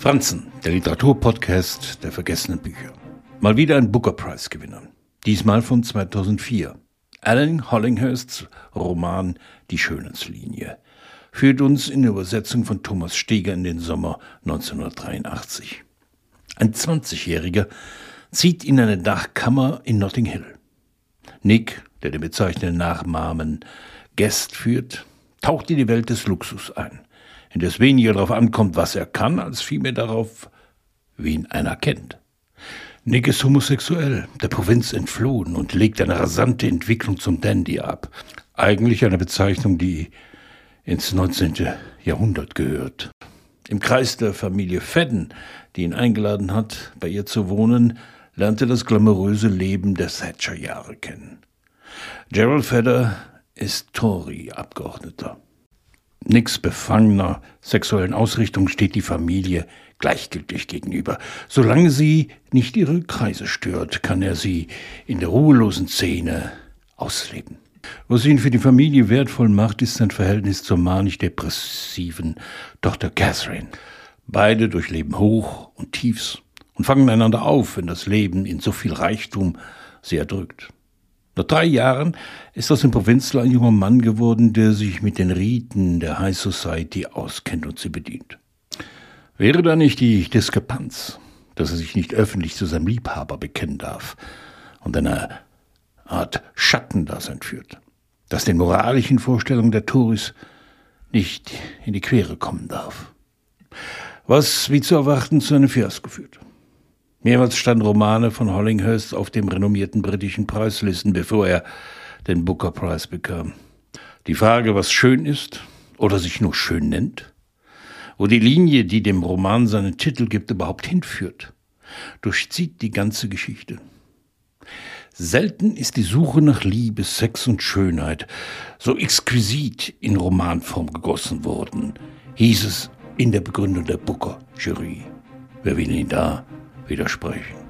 Franzen, der Literaturpodcast der vergessenen Bücher. Mal wieder ein Booker Prize Gewinner. Diesmal von 2004. Alan Hollinghursts Roman Die Schönenslinie führt uns in der Übersetzung von Thomas Steger in den Sommer 1983. Ein 20-Jähriger zieht in eine Dachkammer in Notting Hill. Nick, der den bezeichnenden Nachnamen Guest führt, taucht in die Welt des Luxus ein in der es weniger darauf ankommt, was er kann, als vielmehr darauf, wen einer kennt. Nick ist homosexuell, der Provinz entflohen und legt eine rasante Entwicklung zum Dandy ab. Eigentlich eine Bezeichnung, die ins 19. Jahrhundert gehört. Im Kreis der Familie Fedden, die ihn eingeladen hat, bei ihr zu wohnen, lernte das glamouröse Leben der Thatcher-Jahre kennen. Gerald Fedder ist Tory-Abgeordneter. Nix befangener sexuellen Ausrichtung steht die Familie gleichgültig gegenüber. Solange sie nicht ihre Kreise stört, kann er sie in der ruhelosen Szene ausleben. Was ihn für die Familie wertvoll macht, ist sein Verhältnis zur manisch-depressiven Tochter Catherine. Beide durchleben Hoch und Tiefs und fangen einander auf, wenn das Leben in so viel Reichtum sie erdrückt. Nach drei Jahren ist aus dem Provinzler ein junger Mann geworden, der sich mit den Riten der High Society auskennt und sie bedient. Wäre da nicht die Diskrepanz, dass er sich nicht öffentlich zu seinem Liebhaber bekennen darf und eine Art Schattendasein führt, das den moralischen Vorstellungen der Tories nicht in die Quere kommen darf. Was, wie zu erwarten, zu einem Fiasko führt. Mehrmals standen Romane von Hollinghurst auf dem renommierten britischen Preislisten, bevor er den Booker Prize bekam. Die Frage, was schön ist oder sich nur schön nennt, wo die Linie, die dem Roman seinen Titel gibt, überhaupt hinführt, durchzieht die ganze Geschichte. Selten ist die Suche nach Liebe, Sex und Schönheit so exquisit in Romanform gegossen worden, hieß es in der Begründung der Booker-Jury. Wer will ihn da widersprechen.